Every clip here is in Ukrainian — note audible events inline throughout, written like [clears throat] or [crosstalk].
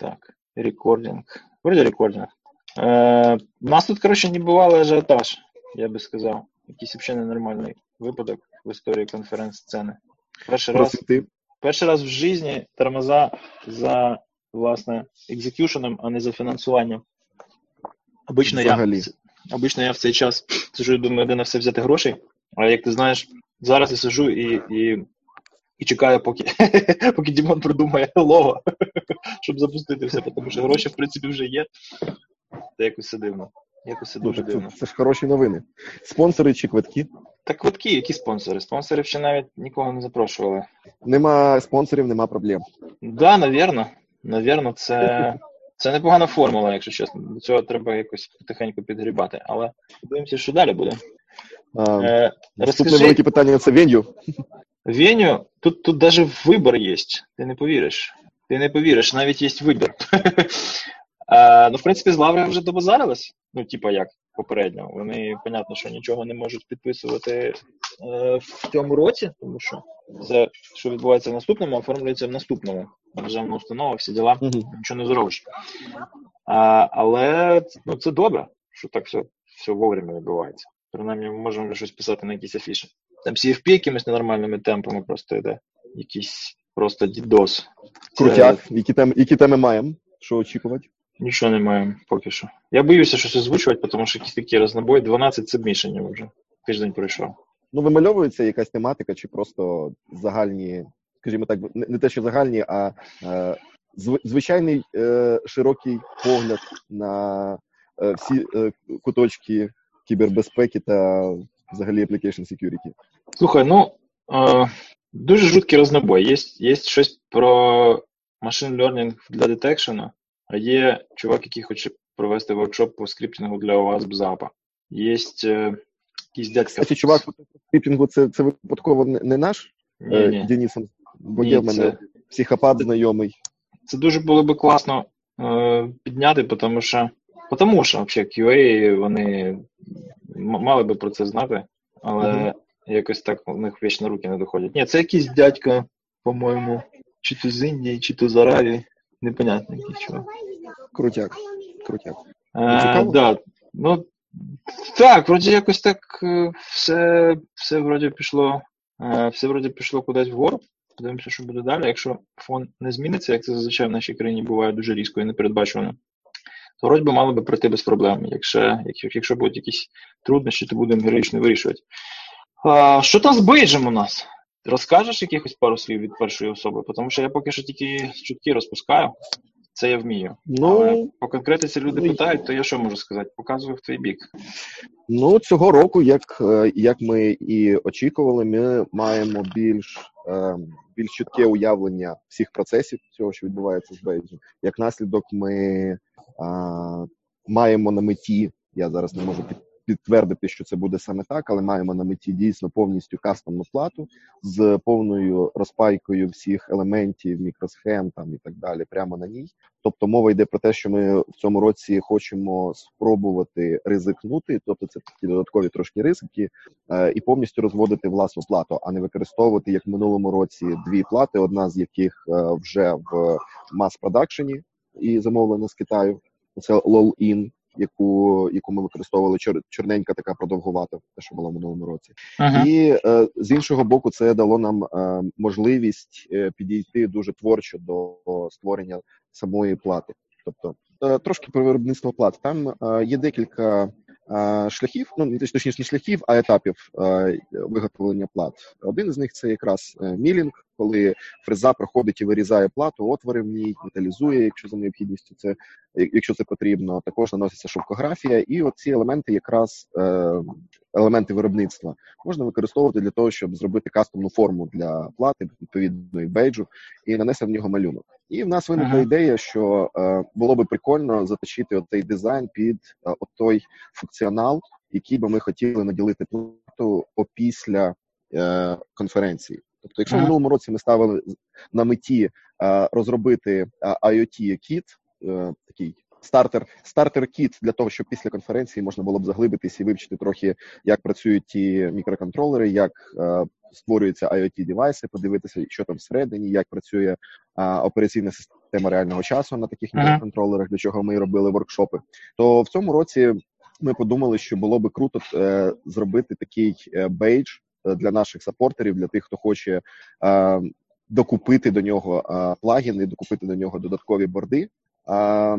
Так, рекординг. Вроде рекординг. Е, у нас тут, коротше, не бувалий ажіотаж, я би сказав. Якийсь взагалі ненормальний випадок в історії конференц-сцени. Перший раз, перший раз в житті тормоза за, власне, екзекюшеном, а не за фінансуванням. Обично я, обично я в цей час сижу і думаю, де на все взяти грошей. А як ти знаєш, зараз я сижу і, і, і чекаю, поки, [laughs] поки Дімон придумає лого, щоб запустити все, тому що гроші, в принципі, вже є. Та якось це дивно. Якось це дуже так дивно. це, це ж хороші новини. Спонсори чи квитки? Так квитки, які спонсори? Спонсорів ще навіть нікого не запрошували. Нема спонсорів, нема проблем. Да, навірно. Навірно, це, це непогана формула, якщо чесно. До цього треба якось потихеньку підгрібати. Але подивимося, що далі буде. А, Е, наступне велике питання це веню. Веню, тут, тут даже вибір є. Ти не повіриш. Ти не повіриш, навіть є вибір. [laughs] Ну, в принципі, з Лаври вже добазарились. Ну, типа як попередньо. Вони, понятно, що нічого не можуть підписувати е, в цьому році, тому що це, що відбувається в наступному, оформлюється в наступному. Державна установа, всі діла, нічого не зробиш. А, але ну, це добре, що так все, все вовремя відбувається. Принаймні, ми можемо щось писати на якісь афіші. Там CFP якимись ненормальними темпами просто йде. Якийсь просто дідос. Це- Крутяк. Які теми, які теми маємо? Що очікувати? Нічого не маємо поки що. Я боюся щось озвучувати, тому що якісь такі рознобої, 12 сабмішенів вже. Тиждень пройшов. Ну, вимальовується якась тематика, чи просто загальні, скажімо так, не, не те, що загальні, а е, зв- звичайний е, широкий погляд на е, всі е, куточки кібербезпеки та взагалі application security. Слухай, ну е, дуже жуткий рознобой. Є, є щось про машин learning для детекшену, а є чувак, який хоче провести воркшоп по скриптингу для ОВАСП ЗАПа. Є е, якийсь дядька. Кстати, чувак, по скрипінгу це, це випадково не, наш Ні, е, ні. Денисон, бо Ні, є в мене це- психопат знайомий. Це дуже було би класно е, підняти, тому що, тому що взагалі QA вони мали би про це знати, але. Якось так у них вічно руки не доходять. Ні, це якийсь дядька, по-моєму, чи то з Індії, чи то з Аравії. Непонятно якийсь чувак. Крутяк. Крутяк. Цікаво? да. Ну, так, вроді якось так е, все, все вроді пішло, е, все вроді пішло кудись вгору. Подивимося, що буде далі. Якщо фон не зміниться, як це зазвичай в нашій країні буває дуже різко і непередбачувано, то вроді би мало би пройти без проблем. Якщо, якщо, якщо будуть якісь труднощі, то будемо героїчно вирішувати. А, що там з бейджем у нас? Розкажеш якихось пару слів від першої особи? Тому що я поки що тільки чутки розпускаю. Це я вмію. Але Ну, по конкретиці люди ну, питають, то я що можу сказати? Показую в твій бік. Ну, цього року, як, е, як ми і очікували, ми маємо більш, е, більш чітке уявлення всіх процесів цього, що відбувається з бейджем. Як наслідок, ми е, маємо на меті, я зараз не можу під, підтвердити, що це буде саме так, але маємо на меті дійсно повністю кастомну плату з повною розпайкою всіх елементів, мікросхем там і так далі, прямо на ній. Тобто мова йде про те, що ми в цьому році хочемо спробувати ризикнути, тобто це такі додаткові трошки ризики, е, і повністю розводити власну плату, а не використовувати як в минулому році дві плати, одна з яких е, вже в мас-продакшені і замовлена з Китаю. Це LOL-IN, яку, яку ми використовували чор, чорненька, така продовгувата, те, що була в минулому році. Ага. І е, з іншого боку, це дало нам е, можливість е, підійти дуже творчо до створення самої плати. Тобто е, трошки про виробництво плат. Там е, є декілька шляхів, ну точ- точніше не шляхів, а етапів е, виготовлення плат. Один з них це якраз мілінг, коли фреза проходить і вирізає плату, отвори в ній, металізує, якщо за необхідністю це якщо це потрібно. Також наноситься шовкографія, і оці елементи, якраз е, елементи виробництва, можна використовувати для того, щоб зробити кастомну форму для плати, відповідної бейджу, і нанести в нього малюнок. І в нас виникла Ага. ідея, що е, було би прикольно заточити оцей дизайн під е, той функціонал, який би ми хотіли наділити плату опісля конференції. Тобто, якщо в минулому році ми ставили на меті е, розробити е, IoT кіт, е, такий стартер, стартер кіт для того, щоб після конференції можна було б заглибитись і вивчити трохи, як працюють ті мікроконтролери, як створюються IoT девайси, подивитися, що там всередині, як працює операційна система реального часу на таких мікроконтролерах, для чого ми робили воркшопи. То в цьому році ми подумали, що було би круто зробити такий бейдж для наших сапортерів, для тих, хто хоче е, докупити до нього е, плагіни, докупити до нього додаткові борди. Е,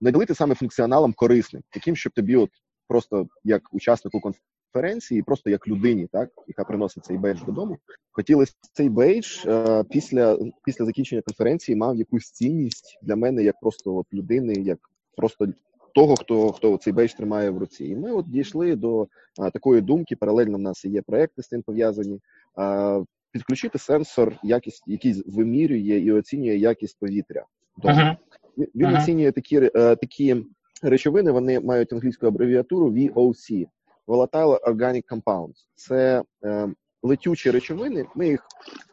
наділити саме функціоналом корисним, таким, щоб тобі, от просто як учаснику конференції, просто як людині, так яка приносить цей бейдж додому, хотілося цей бейдж е, після після закінчення конференції мав якусь цінність для мене, як просто от людини, як просто того, хто хто цей бейдж тримає в руці. І ми от дійшли до а, такої думки. Паралельно в нас є проекти з цим пов'язані. А, Підключити сенсор, якість, який вимірює і оцінює якість повітря. Uh-huh. Він uh-huh. оцінює такі е, такі речовини. Вони мають англійську абревіатуру VOC – Volatile Organic Compounds. Це е, летючі речовини. Ми їх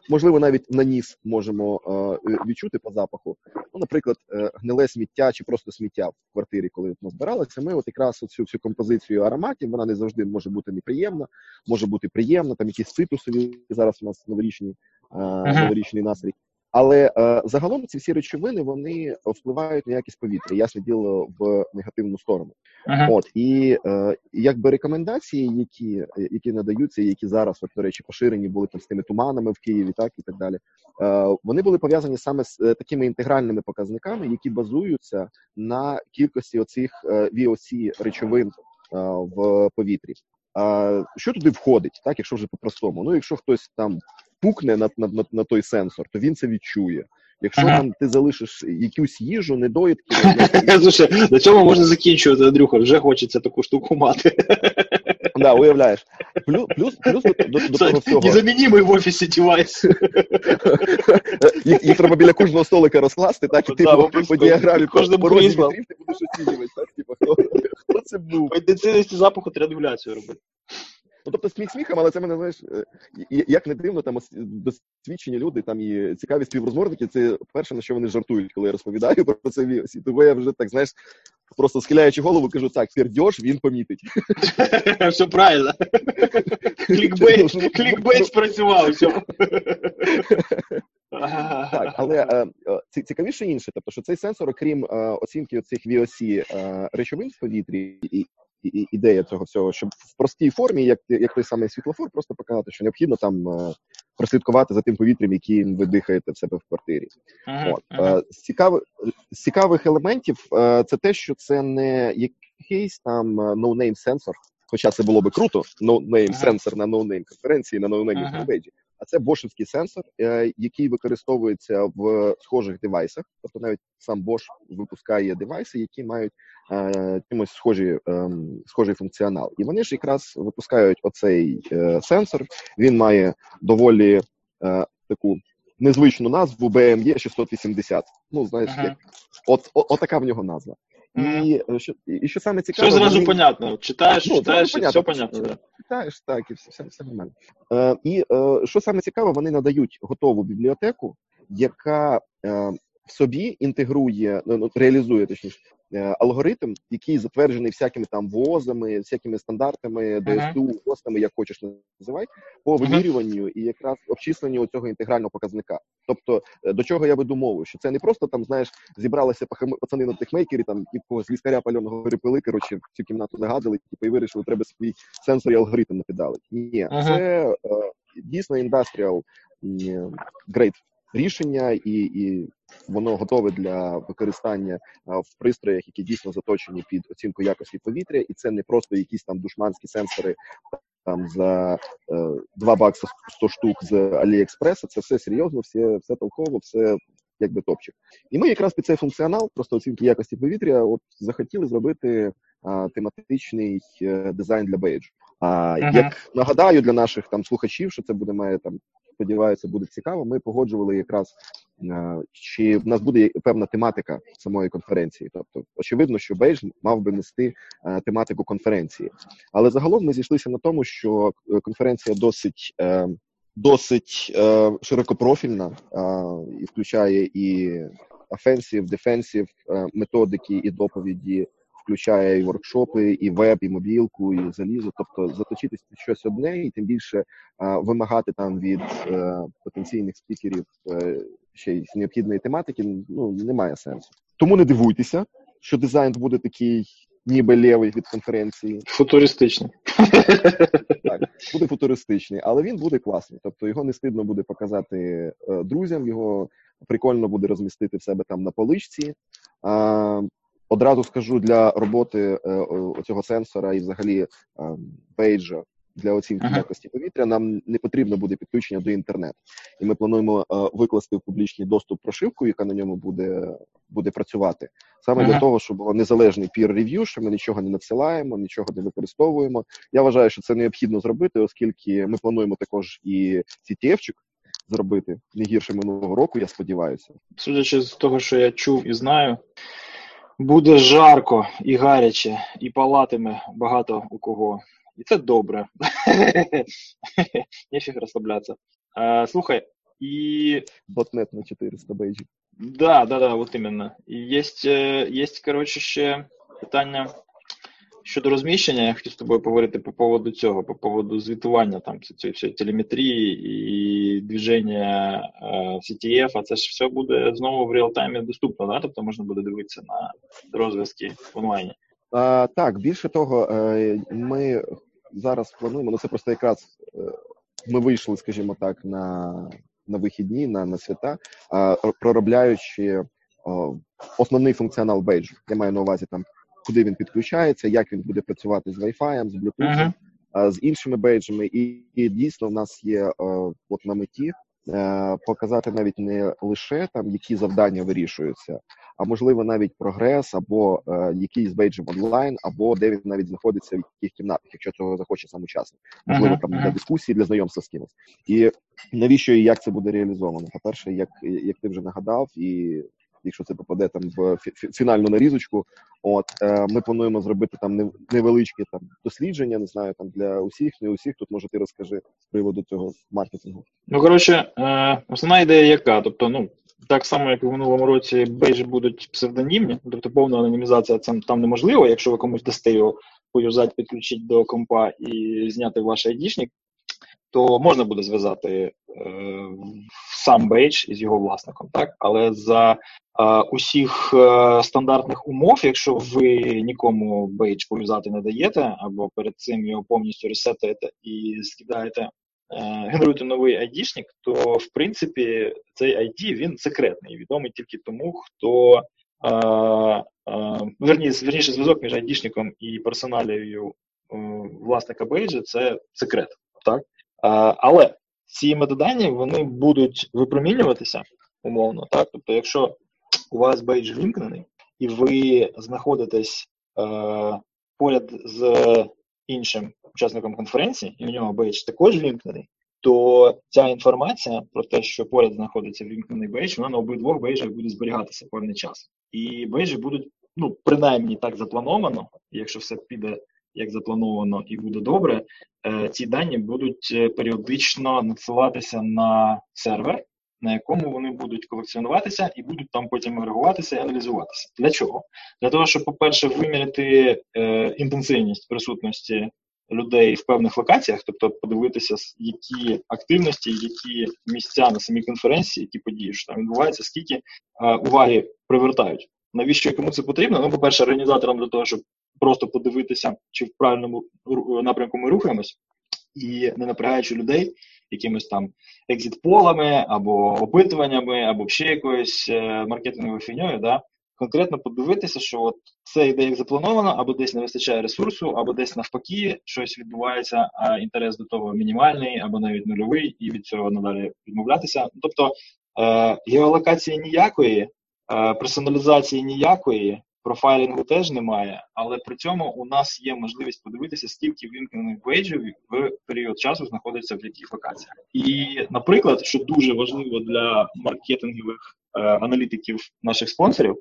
можливо навіть на ніс можемо е, відчути по запаху. Ну, наприклад, е, гниле сміття чи просто сміття в квартирі, коли ми збиралися. Ми от якраз оцю всю композицію ароматів. Вона не завжди може бути неприємна, може бути приємна. Там якісь цитрусові зараз у нас новорічні е, новорічний настрій. Але е, загалом ці всі речовини вони впливають на якість повітря, ясне діло в негативну сторону. Ага. От і е, якби рекомендації, які які надаються, які зараз от, до речі поширені були там з тими туманами в Києві, так і так далі. Е, Вони були пов'язані саме з е, такими інтегральними показниками, які базуються на кількості оцих е, VOC речовин е, в повітрі. А що туди входить, так якщо вже по-простому? Ну, якщо хтось там пукне на на, на, на той сенсор, то він це відчує. Якщо ага. там ти залишиш якусь їжу, недоїдки, [laughs] Слушай, на цьому можна закінчувати, Андрюха, вже хочеться таку штуку мати. Да, уявляєш. Плюс плюс, плюс до, до, того всього. Незамінімий в офісі девайс. Їх, їх треба біля кожного столика розкласти, так, і ти да, по, діаграмі кожному вітрів ти будеш оцінювати, так, типу, хто це був. По інтенсивності запаху треба регуляцію робити. Ну, тобто сміх сміхом, але це мене знаєш, е, як не дивно, там досвідчені люди, там і цікаві співрозмовники, це перше, на що вони жартують, коли я розповідаю [laughs] про це вірусі. Тому я вже так, знаєш, просто схиляючи голову, кажу, так, пердьош, він помітить. [laughs] Все правильно. Клікбейт, ну, ну, спрацював. [laughs] Так, але е, е, цікавіше інше, тобто, що цей сенсор, окрім оцінки цих VOC речовин в повітрі ідея цього всього, щоб в простій формі, як як той самий світлофор, просто показати, що необхідно там е, прослідкувати за тим повітрям, яким ви дихаєте в себе в квартирі. Ага, От ага. Е, з цікавих з цікавих елементів, е, це те, що це не якийсь там no-name сенсор, хоча це було би круто, no-name ага. сенсор на no-name конференції, на no-name ага. А це бошевський сенсор, який використовується в схожих девайсах. Тобто навіть сам Bosch випускає девайси, які мають е, чимось схожі, е, схожий функціонал. І вони ж якраз випускають оцей е, сенсор. Він має доволі е, таку незвичну назву BME 680. Ну, знаєш, ага. як от, от, от така в нього назва. І е, що і що саме цікаве, все зразу вони... понятно. Читаєш, ну, читаєш, понятно, все понятно. Да. Читаєш так, і все все, все нормально. Е, І е, що саме цікаве, вони надають готову бібліотеку, яка е, в собі інтегрує, ну, ну реалізує точніше Е, алгоритм, який затверджений всякими там возами, всякими стандартами, ДСТУ, ГОСТами, як хочеш називай, по вимірюванню і якраз обчисленню цього інтегрального показника. Тобто, е, до чого я веду мову, що це не просто там, знаєш, зібралися пацани на Techmaker і, там якогось віскаря пальоного перепили, коротше, цю кімнату загадили, типу, і вирішили, треба свій сенсор і алгоритм напедалили. Ні, це е, дійсно industrial grade рішення, і і воно готове для використання в пристроях, які дійсно заточені під оцінку якості повітря, і це не просто якісь там душманські сенсори там за е, 2 бакси 100 штук з Аліекспреса. Це все серйозно, все все толково, все якби топчик. І ми якраз під цей функціонал, просто оцінки якості повітря, от захотіли зробити а, тематичний е, дизайн для бейджу. А uh-huh. як нагадаю для наших там слухачів, що це буде має там сподіваюся, буде цікаво. Ми погоджували якраз е, чи в нас буде певна тематика самої конференції. Тобто, очевидно, що Бейдж мав би нести е, тематику конференції, але загалом ми зійшлися на тому, що е, конференція досить. Досить е, широкопрофільна і включає і defensive е, методики і доповіді, включає і воркшопи, і веб, і мобілку, і залізо. Тобто заточитись під щось одне, і тим більше а, вимагати там від е, потенційних спікерів е, ще й з необхідної тематики, ну немає сенсу. Тому не дивуйтеся, що дизайн буде такий, ніби лівий від конференції. Футуристичний. Так, буде футуристичний, але він буде класний. Тобто його не стидно буде показати е, друзям, його прикольно буде розмістити в себе там на поличці. Одразу скажу для роботи е, цього сенсора і взагалі е, бейджа для оцінки Ага. якості повітря нам не потрібно буде підключення до інтернету. І ми плануємо е, викласти в публічний доступ прошивку, яка на ньому буде, буде працювати. Саме для того, щоб було незалежний peer review, що ми нічого не надсилаємо, нічого не використовуємо. Я вважаю, що це необхідно зробити, оскільки ми плануємо також і CTF-чик зробити не гірше минулого року, я сподіваюся. Судячи з того, що я чув і знаю, буде жарко і гаряче, і палатиме багато у кого. І це добре. [laughs] Нефіг розслаблятися. Е, слухай, і Ботнет на 400 бейджів. Да, да, да, от іменно. Є, короче, є, коротше, ще питання щодо розміщення. Я хотів з тобою поговорити по поводу цього, по поводу звітування там цієї всієї телеметрії і движення е, CTF, а це ж все буде знову в реал-таймі доступно, да? тобто можна буде дивитися на розв'язки. А, так, більше того, е, ми зараз плануємо, ну це просто якраз е, ми вийшли, скажімо так, на, на вихідні, на, на свята, проробляючи основний функціонал бейджу. Я маю на увазі там, куди він підключається, як він буде працювати з Wi-Fi, з Bluetooth, а, з іншими бейджами. І, і дійсно в нас є е, от на меті е, показати навіть не лише там, які завдання вирішуються, а можливо навіть прогрес, або якийсь бейджем онлайн, або де він навіть знаходиться в яких кімнатах, якщо цього захоче сам учасник. Можливо, там для дискусії, для знайомства з кимось. І навіщо і як це буде реалізовано? По-перше, як, як ти вже нагадав, і якщо це попаде там в фі- фі- фінальну нарізочку, от е, ми плануємо зробити там нев- невеличкі там дослідження, не знаю, там для усіх, не усіх. Тут може ти розкажи з приводу цього маркетингу. Ну, коротше, е, основна ідея яка? Тобто, ну, так само, як і в минулому році, бейджі будуть псевдонімні, тобто повна анонімізація це там неможливо, якщо ви комусь дасте його поюзати, підключити до компа і зняти ваш айдішник, то можна буде зв'язати е, сам бейдж із його власником, так? Але за е, усіх е, стандартних умов, якщо ви нікому бейдж пов'язати не даєте, або перед цим його повністю ресетуєте і скидаєте е, генеруєте новий айдішник, то в принципі цей ID він секретний, відомий тільки тому, хто е, е, верніше, верніше зв'язок між айдішником і персоналією власника бейджа це секрет. Так? Але ці метадані вони будуть випромінюватися умовно. Так? Тобто, якщо у вас бейдж вімкнений, і ви знаходитесь е, поряд з іншим учасником конференції, і у нього бейдж також вімкнений, то ця інформація про те, що поряд знаходиться вімкнений бейдж, вона на обидвох бейджах буде зберігатися певний час. І бейджі будуть, ну, принаймні так заплановано, якщо все піде як заплановано і буде добре, е, ці дані будуть е, періодично надсилатися на сервер, на якому вони будуть колекціонуватися і будуть там потім агрегуватися і аналізуватися. Для чого? Для того, щоб, по-перше, виміряти е, інтенсивність присутності людей в певних локаціях, тобто подивитися, які активності, які місця на самій конференції, які події, що там відбуваються, скільки уваги привертають. Навіщо кому це потрібно? Ну, по-перше, організаторам для того, щоб просто подивитися, чи в правильному напрямку ми рухаємось, і не напрягаючи людей якимось там екзит-полами або опитуваннями, або ще якоюсь е, маркетинговою фігньою, да, конкретно подивитися, що от це йде як заплановано, або десь не вистачає ресурсу, або десь навпаки щось відбувається, а інтерес до того мінімальний, або навіть нульовий, і від цього надалі відмовлятися. Ну, Тобто е, геолокації ніякої, е, персоналізації ніякої, профайлінгу теж немає, але при цьому у нас є можливість подивитися, скільки вимкнених бейджів в період часу знаходиться в яких локаціях. І, наприклад, що дуже важливо для маркетингових е, аналітиків наших спонсорів,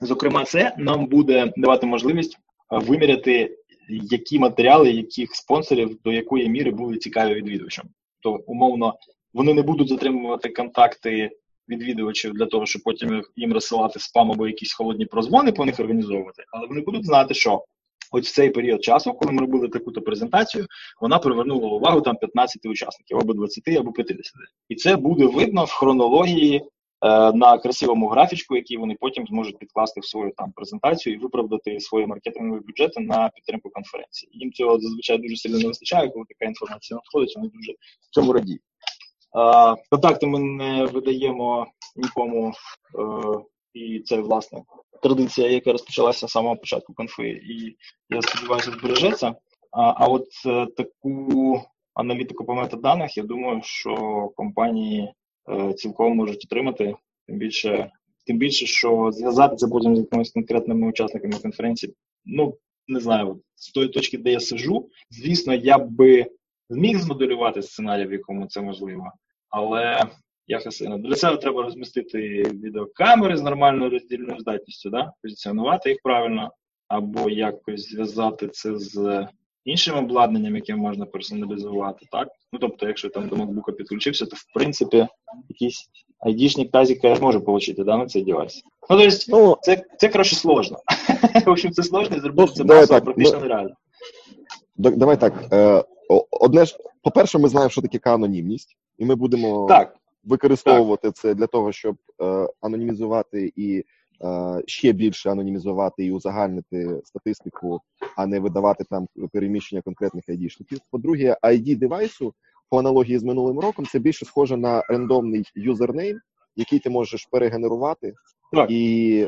зокрема, це нам буде давати можливість е, виміряти, які матеріали яких спонсорів до якої міри були цікаві відвідувачам. То умовно вони не будуть затримувати контакти відвідувачів для того, щоб потім їм розсилати спам або якісь холодні прозвони по них організовувати, але вони будуть знати, що от в цей період часу, коли ми робили таку-то презентацію, вона привернула увагу там 15 учасників, або 20, або 50. І це буде видно в хронології е, на красивому графічку, який вони потім зможуть підкласти в свою там презентацію і виправдати свої маркетингові бюджети на підтримку конференції. Їм цього зазвичай дуже сильно не вистачає, коли така інформація надходить, вони дуже в цьому радіють. Контакти ми не видаємо нікому, е, і це власне традиція, яка розпочалася з самого початку конфи, і я сподіваюся, збережеться. А от е, таку аналітику по метаданих, я думаю, що компанії е, цілком можуть отримати, тим більше, тим більше, що зв'язатися потім з якимись конкретними учасниками конференції. Ну не знаю, з тої точки, де я сижу, звісно, я би зміг змоделювати сценарій, в якому це можливо, але я хасина. Для цього треба розмістити відеокамери з нормальною роздільною здатністю, да? позиціонувати їх правильно, або якось зв'язати це з іншим обладнанням, яке можна персоналізувати. так? Ну, Тобто, якщо там до ноутбука підключився, то в принципі якийсь айдішник тазіка може отримати да, на цей девайс. Ну, тобто, ну, це, це коротше, сложно. [laughs] В общем, це сложно і зробити це масово практично нереально. Давай так. Одне ж, по-перше, ми знаємо, що таке анонімність, і ми будемо так використовувати так. це для того, щоб е, анонімізувати і е, ще більше анонімізувати і узагальнити статистику, а не видавати там переміщення конкретних айдішників. По-друге, ID девайсу по аналогії з минулим роком це більше схоже на рандомний юзернейм, який ти можеш перегенерувати, так. і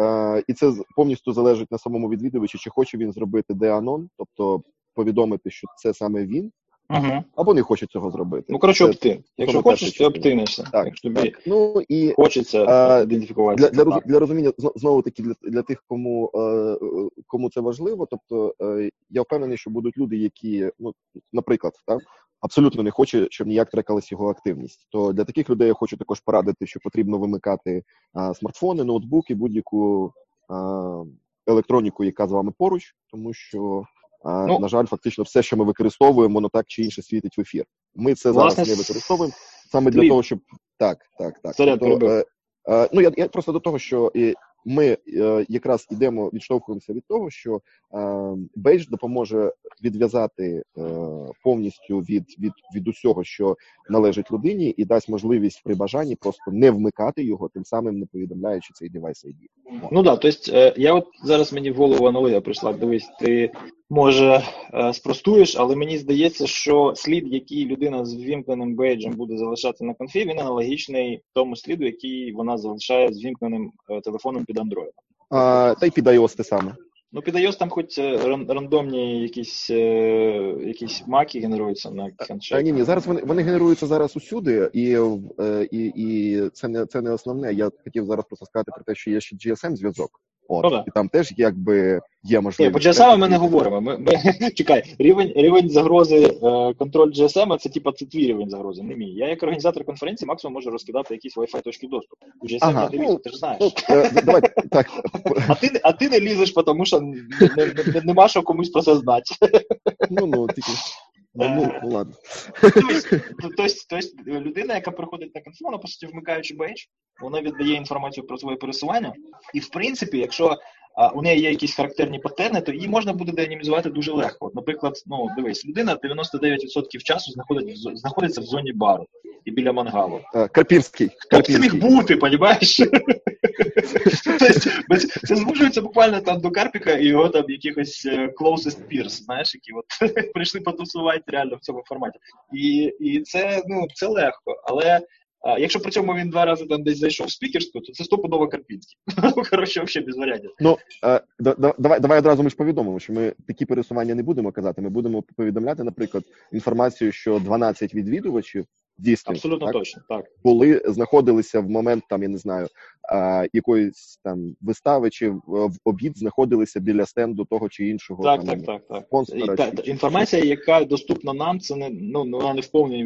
е, і це повністю залежить на самому відвідувачі, чи хоче він зробити деанон, тобто повідомити, що це саме він. Угу. Або не хоче цього зробити. Ну, коротше, оптин. Якщо хочеш, то оптинишся. Так, Якщо тобі так. Ну, і, хочеться а, ідентифікувати. Для, для, для розуміння, знову таки, для, для тих, кому е, кому це важливо, тобто е, я впевнений, що будуть люди, які, ну, наприклад, так, абсолютно не хоче, щоб ніяк трекалась його активність. То для таких людей я хочу також порадити, що потрібно вимикати а, смартфони, ноутбуки, будь-яку а, електроніку, яка з вами поруч, тому що а, ну, на жаль, фактично все, що ми використовуємо, воно так чи інше світить в ефір. Ми це власне, зараз не використовуємо саме для того, щоб так, так, так. Тобто, е, е, ну я я просто до того, що і ми е, якраз йдемо, відштовхуємося від того, що е, бейдж допоможе відв'язати е, повністю від від, від усього, що належить людині, і дасть можливість при бажанні просто не вмикати його, тим самим не повідомляючи цей девайс ID. Ну да, тобто я от зараз мені в голову аналогія прийшла. Дивись, ти може спростуєш, але мені здається, що слід, який людина з ввімкненим бейджем буде залишати на конфі, він аналогічний тому сліду, який вона залишає з вімкненим телефоном під Android. А, Та й під iOS те саме. Ну, під iOS там хоч е, рандомні якісь е, якісь маки генеруються на хендшейк. Ні, ні, зараз вони вони генеруються зараз усюди, і е, і, і це не це не основне. Я хотів зараз просто сказати про те, що є ще GSM зв'язок. От, ну, і там теж якби є можливість. Ні, по GSM ми не говоримо. Ми, ми, [laughs] Чекай, рівень рівень загрози е, контроль GSM це типа це твій рівень загрози, не мій. Я як організатор конференції максимум можу розкидати якісь Wi-Fi точки доступу. У GSM ага, не лізу, ти ж знаєш. Ну, е, давай, так. [laughs] А ти а ти не лізеш, тому що не, не, не, нема що комусь про це знати. Ну, ну, тільки. Ну, ну, ну ладно. Тобто, [laughs] людина, яка приходить на конфу, вона, по суті, вмикаючи бейдж, вона віддає інформацію про своє пересування. І, в принципі, якщо у неї є якісь характерні патерни, то її можна буде деанімізувати дуже легко. От, Наприклад, ну дивись, людина 99% часу знаходить, знаходиться в зоні бару і біля мангалу. Карпівський. Як це міг бути, понімаєш? [laughs] Тобто, це звужується буквально там до Карпіка і його там якихось е, closest peers, знаєш, які от [laughs] прийшли потусувати реально в цьому форматі. І і це ну, це легко, але а, Якщо при цьому він два рази там десь зайшов в спікерську, то це стопудово Карпінський. [laughs] Коротше, взагалі без варіантів. Ну а, да, давай давай одразу ми ж повідомимо, що ми такі пересування не будемо казати. Ми будемо повідомляти, наприклад, інформацію, що 12 відвідувачів дійсно абсолютно так, точно так були знаходилися в момент там, я не знаю, а, якоїсь там вистави чи в обід знаходилися біля стенду того чи іншого так, там, так, так, так. та, інформація, яка доступна нам, це не ну вона не в повній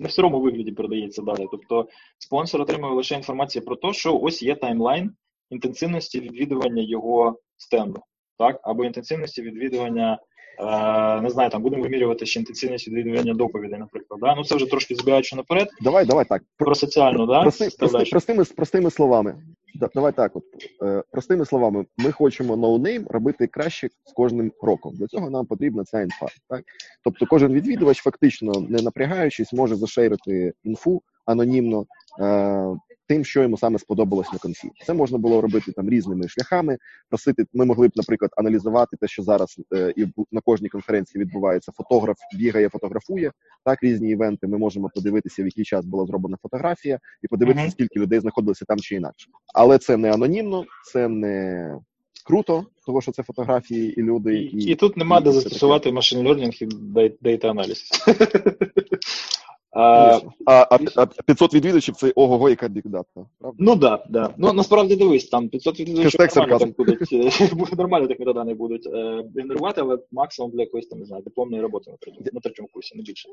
не в сирому вигляді передається далі. Тобто спонсор отримує лише інформацію про те, що ось є таймлайн інтенсивності відвідування його стенду, так або інтенсивності відвідування Е, не знаю, там будемо вимірювати ще інтенсивність відвідування доповідей, наприклад. Да? Ну це вже трошки збігаючи наперед. Давай, давай так. Про соціальну, да? Прости, прости, простими, простими словами. Да, Давай так, от е, простими словами, ми хочемо NoName робити краще з кожним роком. Для цього нам потрібна ця інфа. Так? Тобто кожен відвідувач, фактично не напрягаючись, може зашерити інфу анонімно е, тим, що йому саме сподобалось на конфі. Це можна було робити там різними шляхами. Просити, ми могли б, наприклад, аналізувати те, що зараз е, і на кожній конференції відбувається. Фотограф бігає, фотографує. Так, різні івенти. Ми можемо подивитися, в який час була зроблена фотографія, і подивитися, скільки людей знаходилося там чи інакше. Але це не анонімно, це не круто, тому що це фотографії і люди. І, і тут нема де і це застосувати машин learning і дейта аналіз. [laughs] А, а, а 500 відвідувачів це ого-го, яка бікдата, правда? Ну да, да. Ну насправді дивись, там 500 відвідувачів нормально так будуть е, [laughs] нормально так метадані будуть е, генерувати, але максимум для якоїсь там не знаю, дипломної роботи на третьому, на третьому курсі, не більше.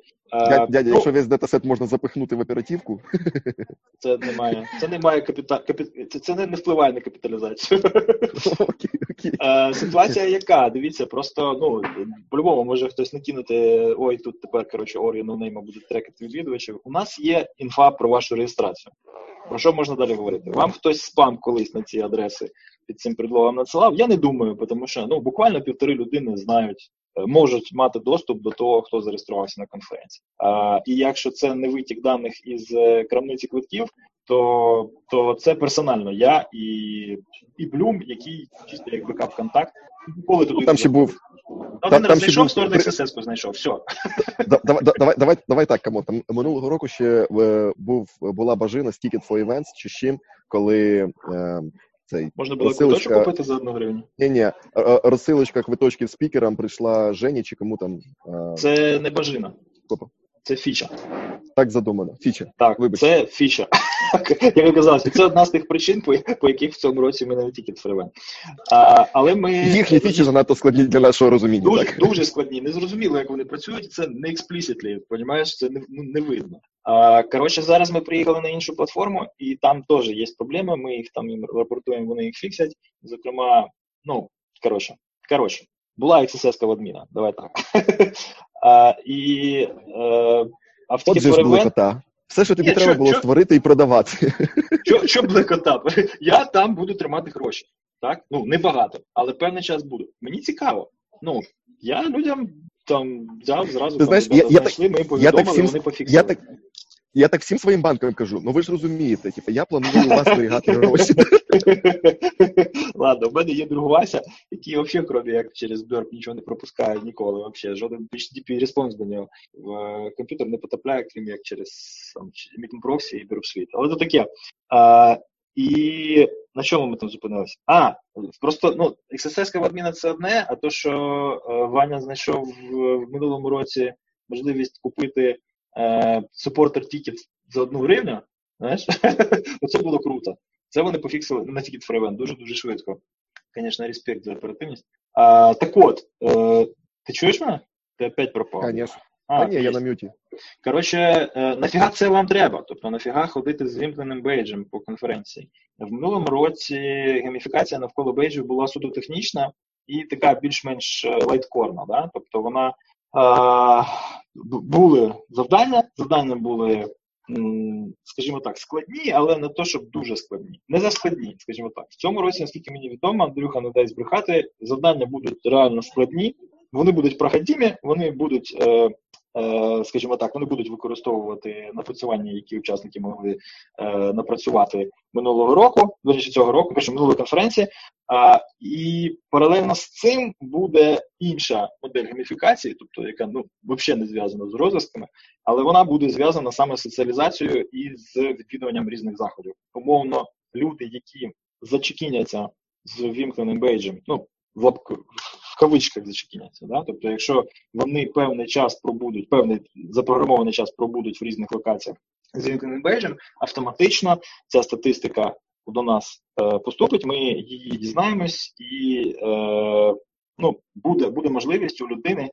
Дядя, ну, якщо весь датасет можна запихнути в оперативку, [laughs] це немає, це немає капіта, капі, це, це не, не впливає на капіталізацію. [laughs] Е, ситуація яка? Дивіться, просто ну по-любому може хтось накинути. Ой, тут тепер коротше Орі ноунейма будуть трекати відвідувачів. У нас є інфа про вашу реєстрацію. Про що можна далі говорити? Вам хтось спам колись на ці адреси під цим предлогом надсилав? Я не думаю, тому що ну буквально півтори людини знають. е, Можуть мати доступ до того, хто зареєструвався на конференції. А, і якщо це не витік даних із е, крамниці квитків, то, то це персонально я і, і Блюм, який чисто як бекап контакт. Ніколи туди Ну, там ще був. Ну, там- ще знайшов, був сторони при- знайшов. Все. Давай, давай, давай, давай так, кому там минулого року ще е, був була бажина з Ticket for Events чи з чим, коли е, цей Можна було квиточок купити за одну гривню. ні, ні, розсилочка квиточків спікерам прийшла Жені чи кому там е, Це не бажина. Це фіча. так задумано. Фіча. Так, Вибач. це фіча. [laughs] Як я казав, це одна з тих причин, по, по яких в цьому році ми не тільки. А, але ми Їхні фічі занадто складні для нашого розуміння. дуже, так. дуже складні. Незрозуміло, як вони працюють. Це не explicitly, понімаєш, це не, ну, не видно. А, коротше, зараз ми приїхали на іншу платформу, і там теж є проблеми. Ми їх там їм рапортуємо, вони їх фіксять. Зокрема, ну коротше, коротше, була XSS в адміна. Давай так. [laughs] а, і е, а в От же ж. Все, що тобі Ні, треба що- було що- створити і продавати. Що, що блекота? [laughs] Я там буду тримати гроші. Так? Ну, небагато, але певний час буду. Мені цікаво. Ну, я людям там взяв зразу Ти там, знаєш, я- я так- знайшли, ми я так всім- вони Я так, я так всім своїм банкам кажу, ну ви ж розумієте, типу, я планую у вас зберігати гроші. [laughs] Ладно, в мене є друг Вася, який взагалі, крім як через Бёрп, нічого не пропускає ніколи. Вообще, жоден HTTP респонс до нього в е, комп'ютер не потрапляє, крім як через там, і Suite. Але це таке. А, і на чому ми там зупинилися? А, просто ну, XSS адміна це одне, а то, що е, Ваня знайшов в минулому році можливість купити е, супортер тікет за одну гривню, знаєш, [laughs] оце було круто. Це вони пофіксили на for Event дуже-дуже швидко. Звісно, респект за оперативність. А, так от, е, ти чуєш мене? Ти опять пропав. Конечно. А, А ні, я на мюті. Коротше, е, нафіга це вам треба? Тобто, нафіга ходити з вімкненим бейджем по конференції? В минулому році гейміфікація навколо бейджів була суто технічна і така більш-менш е, лайткорна. Да? Тобто вона були завдання, завдання були, скажімо так, складні, але не то, щоб дуже складні. Не за складні, скажімо так. В цьому році, наскільки мені відомо, Андрюха не дасть збрехати, завдання будуть реально складні, вони будуть проходімі, вони будуть. Е, е, скажімо так, вони будуть використовувати напрацювання, які учасники могли е, напрацювати минулого року, речі, цього року, перше минулої конференції. І паралельно з цим буде інша модель гейміфікації, тобто яка ну взагалі не зв'язана з розв'язками, але вона буде зв'язана саме з соціалізацією і з відвідуванням різних заходів. Умовно, люди, які зачекіняться з вімкненим бейджем, ну в кавичках зачекіняться. Да? Тобто, якщо вони певний час пробудуть, певний запрограмований час пробудуть в різних локаціях з вімкненим бейджем, автоматично ця статистика до нас е, поступить, ми її дізнаємось, і е, ну, буде, буде можливість у людини е,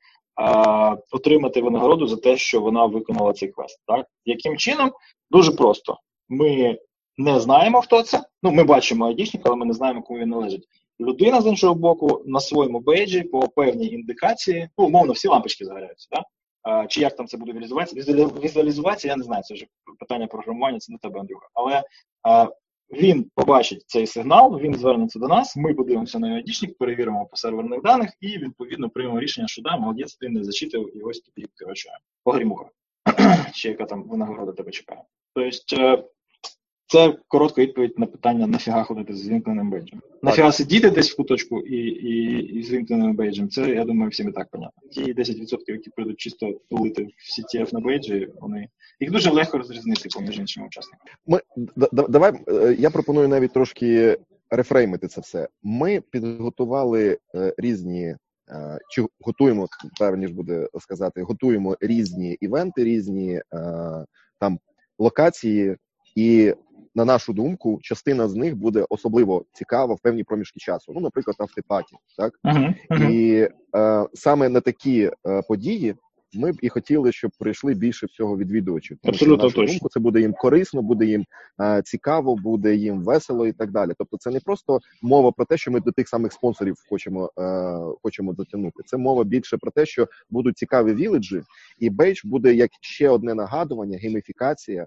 отримати винагороду за те, що вона виконала цей квест. Так? Яким чином? Дуже просто. Ми не знаємо, хто це. Ну, ми бачимо айдішник, але ми не знаємо, кому він належить. Людина з іншого боку на своєму бейджі по певній індикації, ну, умовно, всі лампочки загоряються, так? А, чи як там це буде візуалізуватися? Візуалізація, я не знаю, це вже питання програмування, це не тебе, Андрюха. Але а, він побачить цей сигнал, він звернеться до нас, ми подивимося на айдішник, перевіримо по серверних даних і відповідно приймемо рішення, що да, молодець, ти не зачитив і ось тобі коротше, погрімуха. [clears throat] Чи яка там винагорода тебе чекає. Тобто це коротка відповідь на питання, нафіга ходити з вімкненим бейджем. Нафіга сидіти десь в куточку і і, і з вімкненим бейджем, це, я думаю, всім і так понятно. Ті 10%, які прийдуть чисто тулити в CTF на бейджі, вони їх дуже легко розрізнити поміж іншими учасниками. Ми давай е, я пропоную навіть трошки рефреймити це все. Ми підготували е, різні. Е, чи готуємо правильніше буде сказати, готуємо різні івенти, різні там локації, і на нашу думку, частина з них буде особливо цікава в певні проміжки часу. Ну, наприклад, автопаті, так uh-huh, uh-huh. і е, саме на такі е, події ми б і хотіли, щоб прийшли більше всього відвідувачів. Тому Абсолютно що, на нашу думку, це буде їм корисно, буде їм е, цікаво, буде їм весело і так далі. Тобто, це не просто мова про те, що ми до тих самих спонсорів хочемо е, хочемо дотягнути. Це мова більше про те, що будуть цікаві віледжі, і бейдж буде як ще одне нагадування, гейміфікація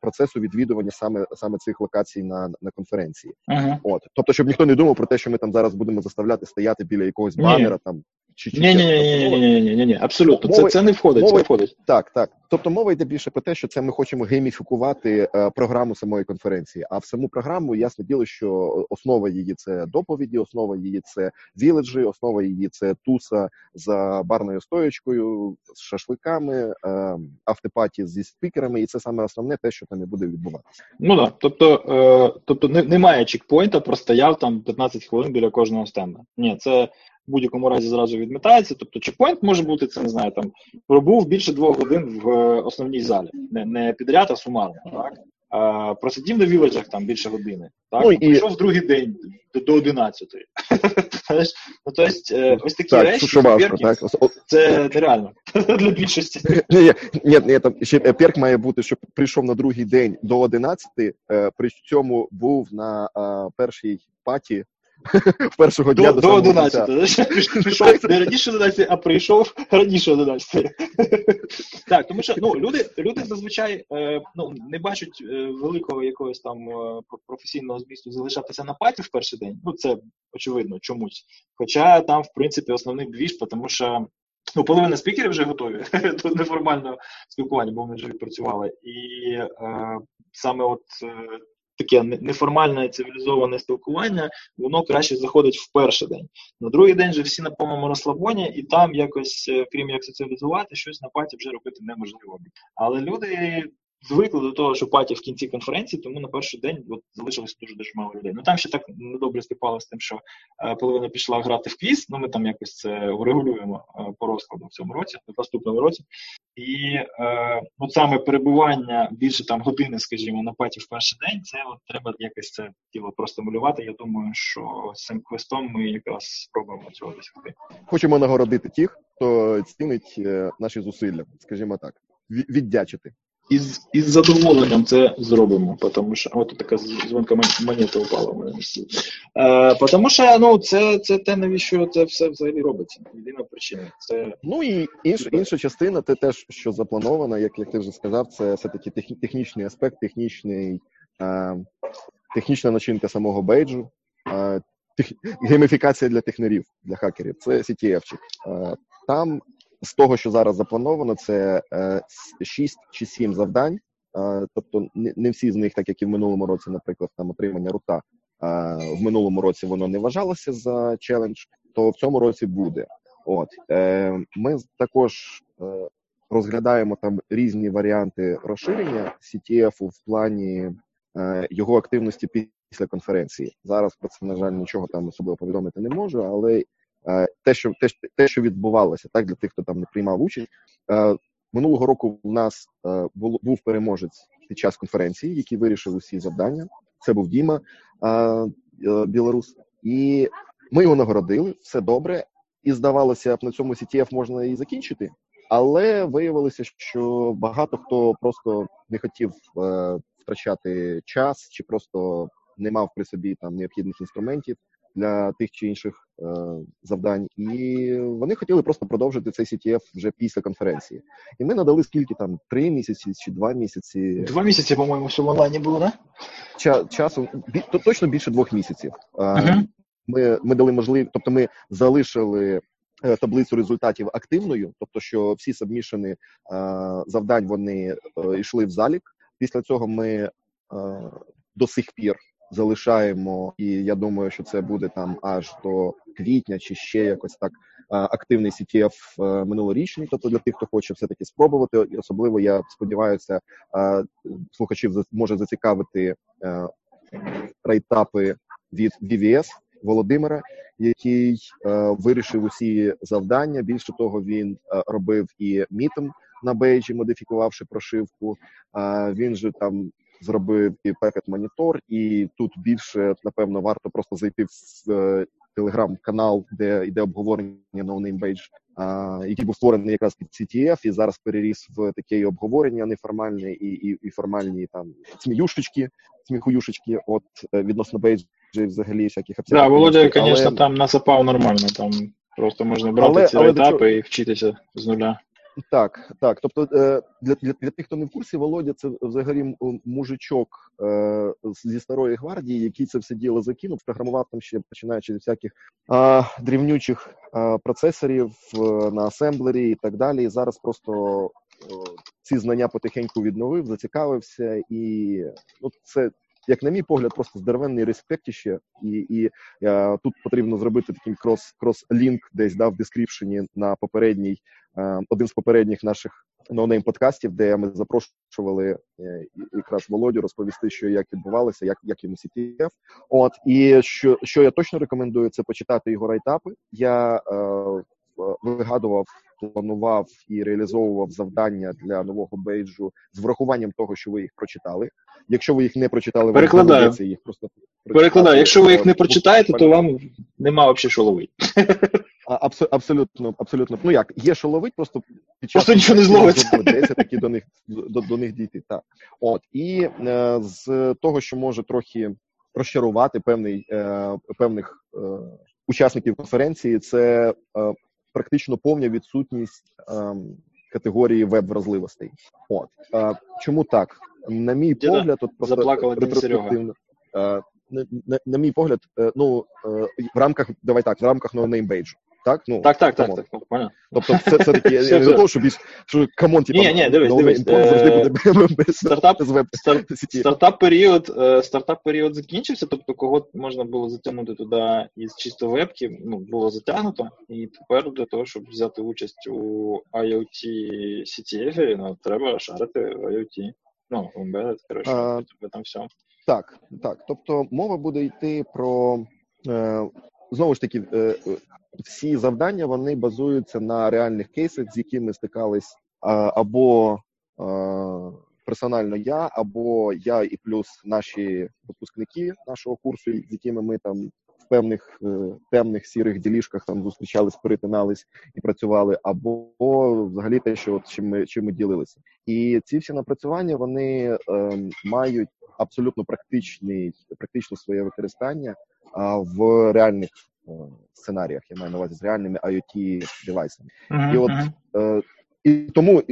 процесу відвідування саме саме цих локацій на на конференції. Uh-huh. От тобто, щоб ніхто не думав про те, що ми там зараз будемо заставляти стояти біля якогось банера там чи ні, ні, ні, ні, ні, ні, ні, абсолютно. Це це не входить. Мова, це входить. Так, так. Тобто мова йде більше про те, що це ми хочемо гейміфікувати е, програму самої конференції. А в саму програму ясне діло, що основа її це доповіді, основа її це віледжі, основа її це туса за барною стоєчкою, з шашликами, е, автопаті зі спікерами, і це саме основне те, що там і буде відбуватися. Ну так, тобто, е, тобто немає чекпоінта, простояв там 15 хвилин біля кожного стенда. Ні, це в будь-якому разі зразу відмітається. Тобто, чекпоінт може бути, це не знаю, там пробув більше двох годин в е, основній залі, не не підряд, а сумарно. так? А, Просидів на віледжах там більше години. Так? Ну, і... Прийшов в другий день до 11. [laughs] ну, тобто, ось такі так, речі, важко, так? це нереально [laughs] для більшості. [laughs] Ні, ні, ні, там ще е, перк має бути, що прийшов на другий день до 11, при цьому був на першій паті [laughs] першого дня до, до 11. [laughs] Пішов не раніше 11, а прийшов раніше 11. [laughs] Так, тому що ну, люди люди зазвичай е, ну, не бачать е, великого якогось там е, професійного змісту залишатися на паті в перший день. Ну, це очевидно чомусь. Хоча там, в принципі, основний двіж, тому що. Ну, половина спікерів вже готові до неформального спілкування, бо вони вже відпрацювали. І е, саме от е, таке неформальне цивілізоване спілкування, воно краще заходить в перший день. На другий день вже всі на повному розслабоні, і там якось, е, крім як соціалізувати, щось на паті вже робити неможливо. Але люди звикли до того, що паті в кінці конференції, тому на перший день от, залишилося дуже дуже мало людей. Ну там ще так недобре співпало з тим, що е, половина пішла грати в квіз, ну ми там якось це урегулюємо е, по розкладу в цьому році, в наступному році. І е, от саме перебування більше там години, скажімо, на паті в перший день, це от треба якось це тіло простимулювати. Я думаю, що з цим квестом ми якраз спробуємо цього досягти. Хочемо нагородити тих, хто цінить е, наші зусилля, скажімо так, віддячити із із задоволенням це зробимо, тому що от така дзвонка монета упала в мене. Е, Тому що ну, це це те, навіщо це все взагалі робиться. Єдина причина. Це ну і інш, інша частина, те теж, що заплановано, як як ти вже сказав, це все-таки тех, технічний аспект, технічний, е, технічна начинка самого бейджу. Е, тех, гейміфікація для технарів, для хакерів. Це CTF-чик. Е, там з того, що зараз заплановано, це е, 6 чи 7 завдань. Е, тобто, не всі з них, так як і в минулому році, наприклад, там отримання рута е, в минулому році воно не вважалося за челендж, то в цьому році буде. От ми також розглядаємо там різні варіанти розширення CTF в плані його активності після конференції. Зараз про це на жаль нічого там особливо повідомити не можу, але те, що те, те, що відбувалося, так для тих, хто там не приймав участь е, минулого року. У нас е, був переможець під час конференції, який вирішив усі завдання. Це був Діма Білорус, і ми його нагородили. Все добре, і здавалося, б, на цьому CTF можна і закінчити. Але виявилося, що багато хто просто не хотів втрачати час, чи просто не мав при собі там необхідних інструментів. Для тих чи інших е, завдань, і вони хотіли просто продовжити цей CTF вже після конференції. І ми надали скільки там три місяці чи два місяці. Два місяці, по-моєму, в цьому онлайні було, не? Ча, часу то точно більше двох місяців. Мгм. Ми, ми дали можливість, тобто ми залишили. е, Таблицю результатів активною, тобто, що всі сабмішени завдань вони йшли в залік. Після цього ми до сих пір залишаємо, і я думаю, що це буде там аж до квітня чи ще якось так. Активний CTF е, минулорічний, тобто для тих, хто хоче все-таки спробувати. І особливо я сподіваюся, слухачів може зацікавити е, рейтапи від VVS Володимира, який е, вирішив усі завдання. Більше того, він робив і мітом на бейджі, модифікувавши прошивку. Він же там зробив і пекет монітор, і тут більше напевно варто просто зайти в е, телеграм-канал, де йде обговорення No Name Badge, а, який був створений якраз під CTF і зараз переріс в таке обговорення неформальне і, і, і формальні там сміюшечки, сміхуюшечки. От е, відносно бейджів взагалі всяких Да, Володя, інших, але- там насипав нормально. Там просто можна брати Але- ці але етапи і вчитися з нуля. Так, так. Тобто, е, для, для, для тих, хто не в курсі, Володя, це взагалі мужичок е, зі старої гвардії, який це все діло закинув, програмував там ще починаючи від всяких е, дрівнючих е, процесорів на асемблері і так далі. І зараз просто е, ці знання потихеньку відновив, зацікавився, і ну, це. Як на мій погляд, просто здоровенний респектіще, і і е, тут потрібно зробити такий cross cross link десь да, в description і на попередній е, один з попередніх наших NoName подкастів, де ми запрошували е, якраз Володю розповісти, що як відбувалося, як як йому CTF. От і що що я точно рекомендую, це почитати його writeup и. Я е, вигадував, планував і реалізовував завдання для нового бейджу з врахуванням того, що ви їх прочитали. Якщо ви їх не прочитали, вам Перекладаю. доведеться їх просто Перекладаю, якщо ви їх не прочитаєте, то вам нема взагалі що ловити. Абсо- абсолютно, абсолютно. Ну як, є що ловить, просто під час Просто нічого не зловиться. доведеться таки до них до, до них дійти. Так. От і е, з того, що може трохи розчарувати певний е, певних е, учасників конференції, це е, практично повна відсутність ем, категорії веб-вразливостей. От е, чому так? На мій Діда, погляд, от просто ретроспективно. Е, на, на, на мій погляд, е, ну е, в рамках давай так, в рамках no name badge. Так, ну Так, так, так, так. понятно. Тобто, це все таки [laughs] я не того, що більш що камон, типа Ні, ні, дивись, дивись, завжди е, буде [laughs] Стартап, без веб стар, [laughs] сіті. стартап період, е, стартап період закінчився, тобто кого можна було затягнути туди із чисто вебки, ну було затягнуто, і тепер для того, щоб взяти участь у IoT CTF, ну треба шарити в IoT. Ну, embedded, коротше, в там все. Так, так. Тобто мова буде йти про е, знову ж таки, е, е, всі завдання вони базуються на реальних кейсах, з якими стикались або персонально я, або я і плюс наші випускники нашого курсу, з якими ми там в певних е, темних сірих ділішках там зустрічались, перетинались і працювали, або взагалі те, що от чим ми чим ми ділилися. І ці всі напрацювання вони е, мають абсолютно практичний, практичне своє використання а, в реальних е, сценаріях. Я маю на увазі з реальними IoT девайсами. І от е, і тому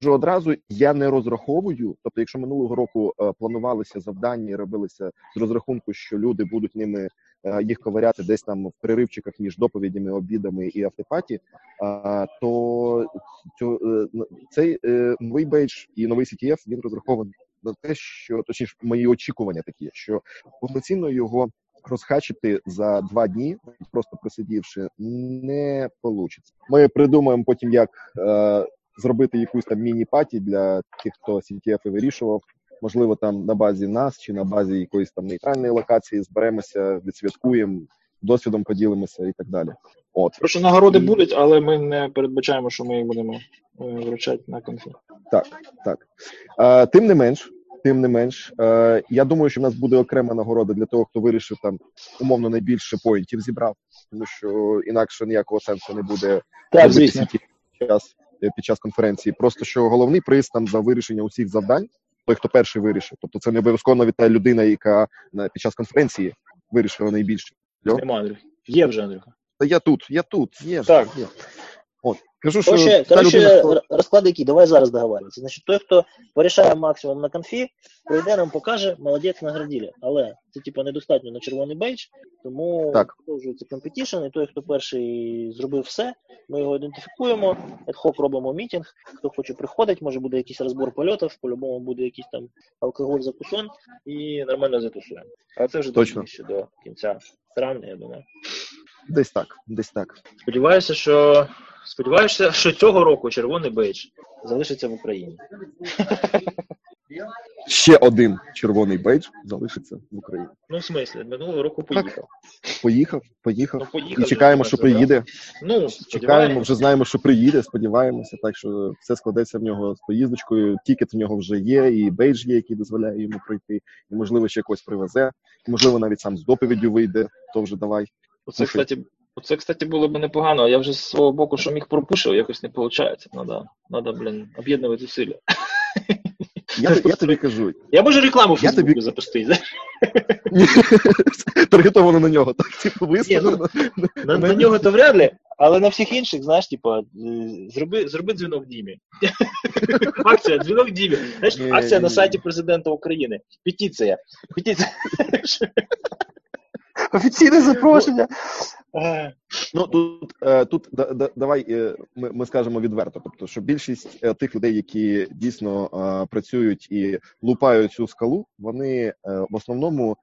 вже одразу я не розраховую. Тобто, якщо минулого року е, планувалися завдання і робилися з розрахунку, що люди будуть ними е, їх ковиряти десь там в переривчиках між доповідями, обідами і автопаті, е, то цю, е, цей е, новий бейдж і новий CTF він розрахований на те, що точніше мої очікування такі, що повноцінно його розхачити за два дні, просто просидівши, не вийде. Ми придумаємо потім, як е, зробити якусь там міні-паті для тих, хто CTF вирішував. Можливо, там на базі нас чи на базі якоїсь там нейтральної локації зберемося, відсвяткуємо, досвідом поділимося і так далі. От Прошу, нагороди І- будуть, але ми не передбачаємо, що ми їх будемо е, вручати на конфі. Так, так. Е, тим не менш, тим не менш, е, я думаю, що в нас буде окрема нагорода для того, хто вирішив там умовно найбільше поінтів зібрав, тому що інакше ніякого сенсу не буде Так, звісно. під час е, під час конференції. Просто що головний приз там за вирішення усіх завдань, той, хто перший вирішив. Тобто це не обов'язково навіть та людина, яка на під час конференції вирішила найбільше. Нема, Андрюх. Є вже, Андрюха. Та я тут, я тут, є. Так. Є. От, кажу, що Короче, та короче, людина, хто- р- розклад який, давай зараз договарюватися. Значить, той, хто порішає максимум на конфі, прийде нам покаже, молодець наградили. Але це типу недостатньо на червоний бейдж, тому продовжується competition, і той, хто перший зробив все, ми його ідентифікуємо, ad-hoc робимо meeting, хто хоче приходить, може буде якийсь розбор польотів, по-любому буде якийсь там алкоголь закусон, і нормально затусуємо. А це вже Точно. ще до кінця травня, я думаю. десь так, десь так. Сподіваюся, що сподіваюся, що цього року червоний бейдж залишиться в Україні. [laughs] Ще один червоний бейдж залишиться в Україні. Ну, в смислі, минулого року поїхав. Поїхав, поїхав. Ну, поїхав. І чекаємо, що приїде. Ну, Чекаємо, вже знаємо, що приїде, сподіваємося, так що все складеться в нього з поїздочкою. Ticket в нього вже є, і бейдж є, який дозволяє йому пройти, і можливо ще когось привезе, і, можливо, навіть сам з доповіддю вийде, то вже давай. Оце, кстати, оце, кстати, було б непогано, а я вже з свого боку, що міг пропушив, якось не виходить. Надо, надо, блін, об'єднувати зусилля. Я, я тобі кажу, Я можу рекламу в Фейсбуку тобі- запустити. [laughs] таргетовано на нього, так типу виставлено. На, на нього то вряд ли, але на всіх інших, знаєш, типа, е, зроби, зроби дзвінок Дімі. [laughs] Акція, дзвінок Дімі. Знаєш, акція на сайті президента України. Петиція. Петиція. [laughs] Офіційне запрошення. Е, Ну тут, е, тут да, да, давай е, ми, ми скажемо відверто. Тобто, що більшість тих людей, які дійсно працюють і лупають цю скалу, вони в основному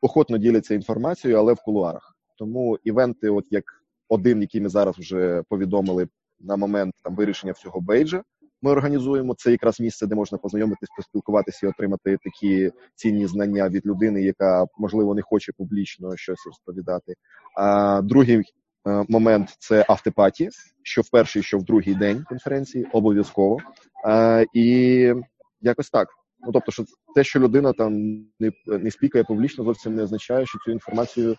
охотно діляться інформацією, але в кулуарах. Тому івенти, от як один, який ми зараз вже повідомили на момент там вирішення всього бейджа. Ми організуємо це якраз місце, де можна познайомитись, поспілкуватися і отримати такі цінні знання від людини, яка можливо не хоче публічно щось розповідати. А другий е, момент це автопаті, що в перший, що в другий день конференції, обов'язково. А, і якось так. Ну тобто, що те, що людина там не, не спікає публічно, зовсім не означає, що цю інформацію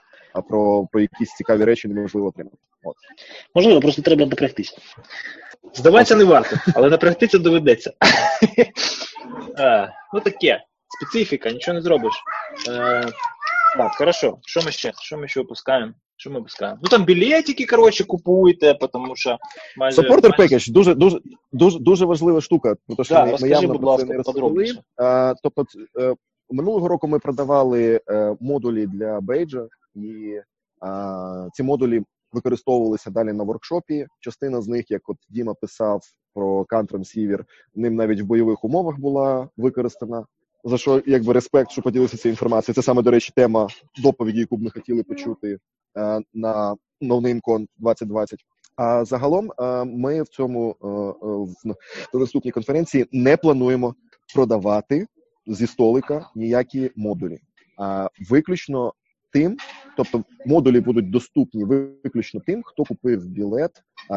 про, про якісь цікаві речі неможливо отримати. От. Можливо, просто треба напрягтися. Здаватися не варто, але напрягтися доведеться. Е, ну таке, специфіка, нічого не зробиш. Е, так, хорошо. Що ми ще? Що ми ще випускаємо? Що ми випускаємо? Ну там білетики, коротше, купуйте, тому що майже. Supporter майже- package дуже дуже дуже дуже важлива штука. Те, що Да, ми, ми явно будь ласка, не розповіли. подробніше. А, тобто, е, минулого року ми продавали е, модулі для бейджа, і а, ці модулі використовувалися далі на воркшопі. Частина з них, як от Діма писав про CAN transceiver, ним навіть в бойових умовах була використана. За що якби респект, що поділилися цією інформацією. Це саме, до речі, тема доповіді, яку б ми хотіли почути е, на NoNameCon 2020. А загалом е, ми в цьому е, е, в наступній конференції не плануємо продавати зі столика ніякі модулі, а виключно тим, тобто модулі будуть доступні виключно тим, хто купив білет,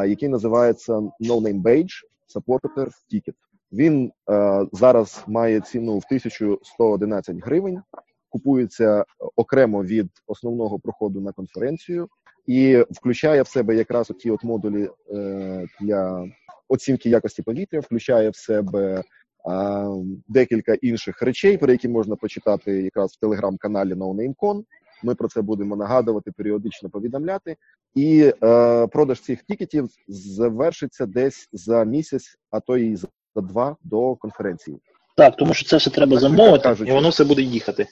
який називається No Name Badge Supporter Ticket. Він е, зараз має ціну в 1111 гривень, купується окремо від основного проходу на конференцію і включає в себе якраз оті от модулі е, для оцінки якості повітря, включає в себе а, декілька інших речей, про які можна почитати якраз в телеграм-каналі NoNameCon. Ми про це будемо нагадувати, періодично повідомляти. І е, продаж цих тікетів завершиться десь за місяць, а то і за два до конференції. Так, тому що це все треба Так, замовити. кажуть. І воно все буде їхати.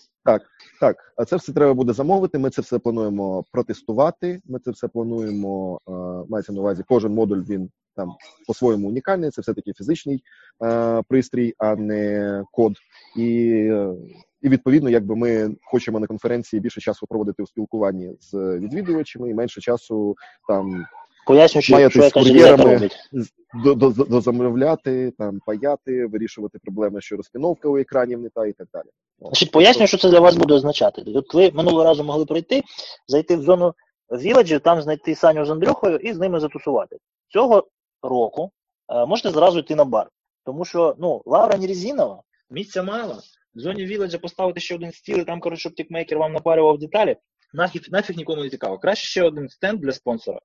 Так, а це все треба буде замовити. Ми це все плануємо протестувати. Ми це все плануємо. Е, мається на увазі, кожен модуль він там по-своєму унікальний. Це все таки фізичний е, пристрій, а не код. І, е, і відповідно, якби ми хочемо на конференції більше часу проводити у спілкуванні з відвідувачами, і менше часу там Поясню, що, Має що яка з кур'єрами. дозамовляти, там паяти, вирішувати проблеми, що розпіновка у екранів не та і так далі. Значить, поясню, що це для вас буде означати. От ви минулого разу могли прийти, зайти в зону віледжів, там знайти Саню з Андрюхою і з ними затусувати. Цього року е, можете зразу йти на бар. Тому що ну, Лавра не резинова, Місця мало. В зоні віледжа поставити ще один стіл, і там, коротше, щоб тікмейкер вам напарював деталі. Нафіг, нафіг нікому не цікаво. Краще ще один стенд для спонсора.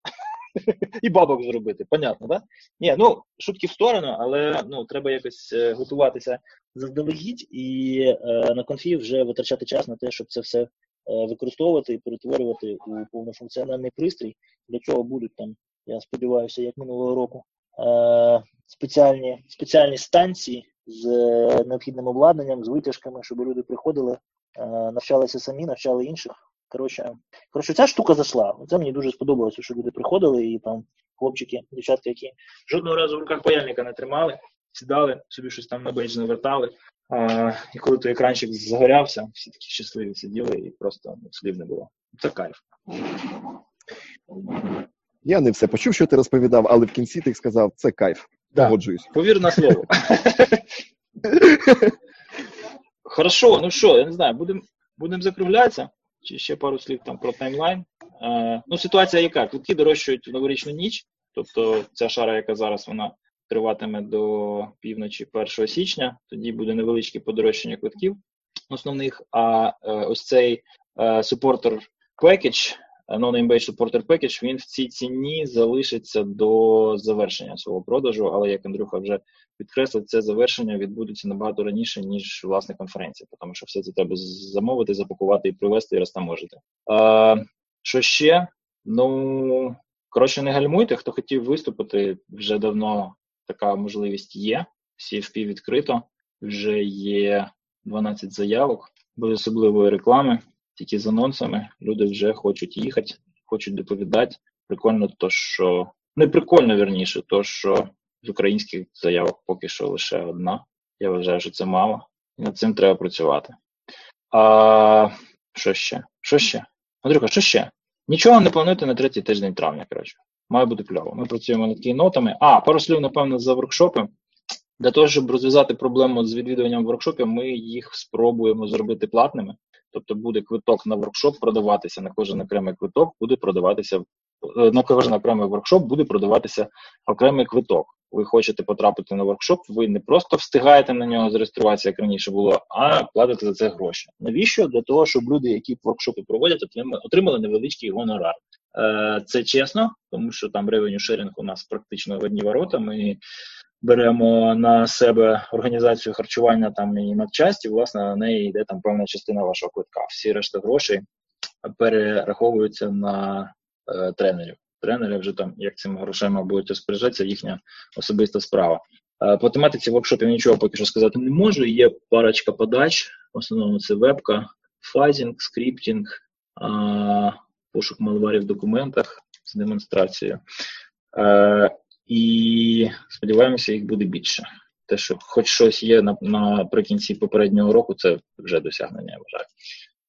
[laughs] І бабок зробити, понятно? Да? Ні, ну, шутки в сторону, але ну, треба якось е, готуватися заздалегідь і е, на конфі вже витрачати час на те, щоб це все використовувати і перетворювати у повнофункціональний пристрій. Для чого будуть там, я сподіваюся, як минулого року, спеціальні спеціальні станції з необхідним обладнанням, з витяжками, щоб люди приходили, навчалися самі, навчали інших. Коротше, коротше, ця штука зайшла. Це мені дуже сподобалося, що люди приходили і там хлопчики, дівчатки, які жодного разу в руках паяльника не тримали, сідали, собі щось там на бейдж навертали. А, І коли той екранчик загорявся, всі такі щасливі сиділи і просто ну, слів не було. Це кайф. Я не все почув, що ти розповідав, але в кінці ти сказав, це кайф. Да. Погоджуюсь. Повір на слово. [laughs] Хорошо, ну що, я не знаю, будемо будем закруглятися. Чи ще пару слів там про таймлайн. Е, ну, ситуація яка? Квитки дорожчують в новорічну ніч, тобто ця шара, яка зараз вона триватиме до півночі 1 січня, тоді буде невеличке подорожчання квитків основних. А е, ось цей е, supporter package, non-name-based supporter package, він в цій ціні залишиться до завершення свого продажу, але як Андрюха вже підкреслив, це завершення відбудеться набагато раніше, ніж власне конференція, тому що все це треба замовити, запакувати і привезти і розтаможити. А, Що ще? Ну коротше, не гальмуйте. Хто хотів виступити, вже давно така можливість є. Всі відкрито, вже є 12 заявок, без особливої реклами, тільки з анонсами. Люди вже хочуть їхати, хочуть доповідати. Прикольно, то що не прикольно вірніше, то що з українських заявок поки що лише одна. Я вважаю, що це мало, і над цим треба працювати. А що ще? Що ще? Андрюха, що ще? Нічого не плануйте на третій тиждень травня, коротше. Має бути кльово. Ми працюємо над кейнотами. А, пару слів, напевно, за воркшопи. Для того, щоб розв'язати проблему з відвідуванням воркшопів, ми їх спробуємо зробити платними. Тобто буде квиток на воркшоп продаватися на кожен окремий квиток, буде продаватися е, на кожен окремий воркшоп буде продаватися окремий квиток. Ви хочете потрапити на воркшоп, ви не просто встигаєте на нього зареєструватися, як раніше було, а платите за це гроші. Навіщо? Для того, щоб люди, які воркшопи проводять, отримали невеличкий гонорар. Е, це чесно, тому що там revenue sharing у нас практично в одні ворота. Ми беремо на себе організацію харчування там і матчасті, власне, на неї йде там певна частина вашого квитка. Всі решта грошей перераховуються на е, тренерів. Тренери вже там, як цими грошима будуть розпоряджатися, їхня особиста справа. Е, по тематиці воркшопів нічого поки що сказати не можу. Є парочка подач, в основному це вебка, фазінг, скриптінг, е, пошук малварів в документах з демонстрацією. Е, і сподіваємося, їх буде більше. Те, що хоч щось є наприкінці попереднього року, це вже досягнення, я вважаю.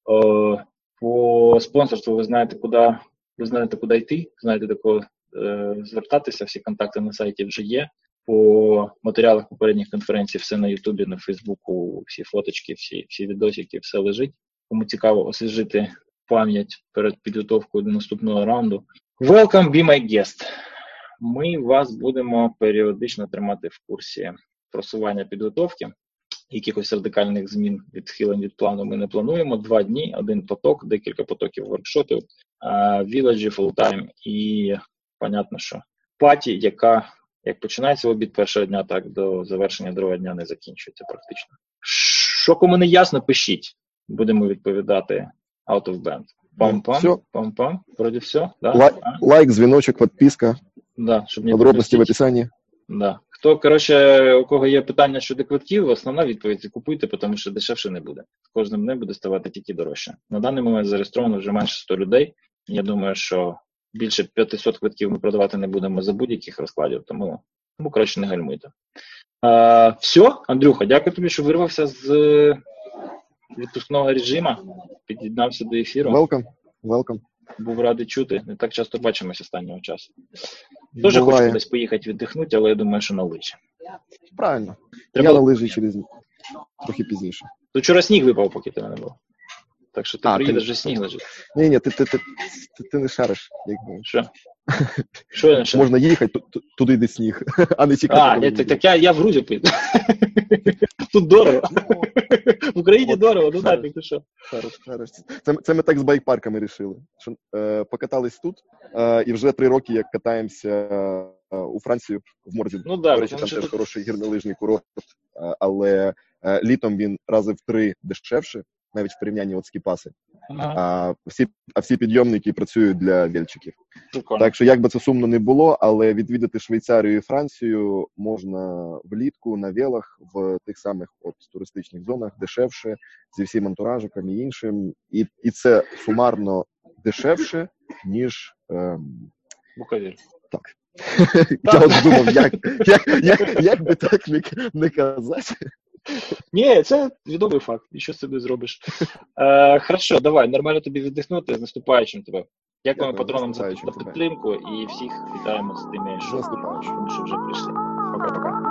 О, По спонсорству ви знаєте, куди ви знаєте, куди йти, знаєте, до кого е, звертатися, всі контакти на сайті вже є. По матеріалах попередніх конференцій все на Ютубі, на Фейсбуку, всі фоточки, всі всі відосики, все лежить. Кому цікаво освіжити пам'ять перед підготовкою до наступного раунду. Welcome, be my guest! Ми вас будемо періодично тримати в курсі просування підготовки. Якихось радикальних змін відхилень від плану ми не плануємо. Два дні, один поток, декілька потоків воркшопів, village і, full-time і, понятно, що party, яка як починається обід першого дня, так до завершення другого дня не закінчується практично. Що кому не ясно, пишіть. Будемо відповідати out of band. Пам-пам, пам-пам, вроді все. Да? Лайк, лайк, дзвіночок, підписка. Да, щоб не Подробності в описанні. Да. Хто, коротше, у кого є питання щодо квитків, основна відповідь купуйте, тому що дешевше не буде. З кожним днем буде ставати тільки дорожче. На даний момент зареєстровано вже менше 100 людей. Я думаю, що більше 500 квитків ми продавати не будемо за будь-яких розкладів, тому тому краще не гальмуйте. А, Все, Андрюха, дякую тобі, що вирвався з відпускного режиму. Під'єднався до ефіру. Welcome. Welcome. Був радий чути. Не так часто бачимося останнього часу. Дуже хочу кудись поїхати віддихнути, але я думаю, що на лижі. Правильно. Треба... Я на лижі через трохи пізніше. То вчора сніг випав, поки тебе не було. Так що ти а, приїдеш, вже сніг лежить. Ні, ні, ти ти, ти, ти, ти не шариш. Якби. Що? [laughs] Що я не шариш? Можна їхати туди, де сніг, [laughs] а не чекати. А, ні, так, так я, я в Грузію поїду. [laughs] Тут дорого. В Україні дорого, ну так, ти що. Це, це ми так з байкпарками рішили. Що, е, покатались тут, е, і вже три роки, як катаємося е, у Францію в Морзі. Ну, да, До речі, там теж хороший гірнолижний курорт, е, але е, літом він рази в три дешевше навіть в порівнянні от з кіпаси. Ага, А всі, а всі підйомники працюють для вільчиків. Так що, як би це сумно не було, але відвідати Швейцарію і Францію можна влітку на велах в тих самих от туристичних зонах дешевше, зі всім антуражиком і іншим. І, і це сумарно дешевше, ніж. Ем, Буковель. так. [laughs] Я от думав, як, як, як, як би так не казати. Ні, це відомий факт. І що з собі зробиш? Е, хорошо, давай, нормально тобі віддихнути з наступаючим тебе. Дякуємо патронам за, підтримку і всіх вітаємо з тими, що вже прийшли. Пока-пока.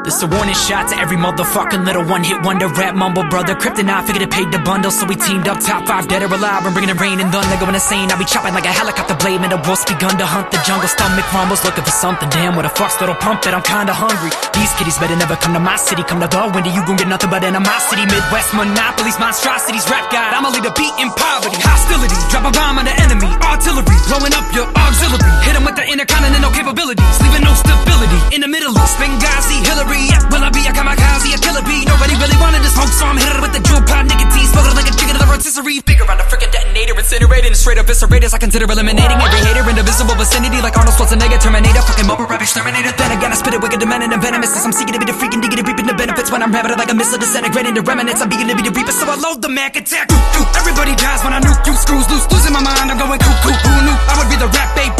This is a warning shot to every motherfucking little one hit wonder rap mumble brother. Kryptonite figured it paid the bundle, so we teamed up top five dead or alive. I'm bringing the rain and thunder, going insane. I'll be chopping like a helicopter blade. Man, the wolf's begun to hunt the jungle. Stomach rumbles, looking for something. Damn, what a fuck's little pump that I'm kinda hungry. These kiddies better never come to my city. Come to the window, you gon' get nothing but animosity. Midwest monopolies, monstrosities, rap god. I'ma lead a beat in poverty. Hostility, drop a bomb on the enemy. Artillery, blowing up your auxiliary. Hit 'em with the intercontinental capabilities, leaving no stability. In the Middle East, Benghazi, Hillary. Yeah, will I be a kamikaze, a killer bee? Nobody really wanted to smoke, so I'm hitting it with the jewel pod nicotine. Smoking like a chicken to the rotisserie. Figure out a freaking detonator, incinerating straight up eviscerators. I consider eliminating every hater in the visible vicinity, like Arnold Schwarzenegger, Terminator, fucking mobile rap exterminator. Then again, I spit it wicked, demanding and venomous. As I'm seeking to be the freaking diggity, reaping the benefits when I'm rabid like a missile disintegrating the remnants. I'm beginning to be the reaper, so I load the Mac attack. Everybody dies when I nuke you, screws loose, losing my mind. I'm going cuckoo, who knew I would be the rap babe,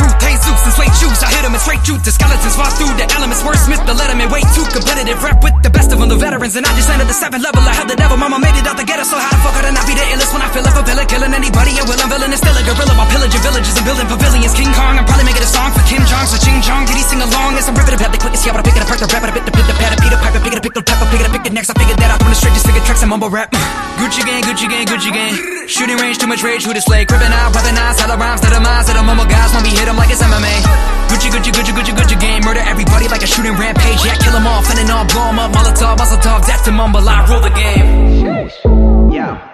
Jesus, and shoes. I hit 'em and straight shoot the skeletons, fall through the elements. Wordsmith, the letterman, way too competitive. Rap with the best of them, the veterans, and I just landed the seventh level. I held the devil, mama made it out the ghetto, so how the fuck could I not be the illest when I feel like a villain, killing anybody at will? I'm villain, still a gorilla while pillaging villages and building pavilions. King Kong, I'm probably making a song for Kim Jong, so Ching Chong, did he sing along? As I'm the pad, the quickest, yeah, but I pick it apart, the rap, I bit the pit, the pad, I beat pipe, I pick it, up, pick the pepper, pick it, up, pick the next, I figured that from the straight, just figured tracks and mumble rap. Gucci gang, Gucci gang, Gucci gang. Shooting range, too much rage, who display? Crippin' out, rubbing eyes, hella rhymes, to the minds of the mumble guys, when we hit 'em like it's MMA. Gucci, Gucci, Gucci, Gucci, Gucci game murder everybody like a shooting rampage, yeah, kill 'em all, finna all, blow 'em up, Molotov, talk, death to mumble, I rule the game. Yeah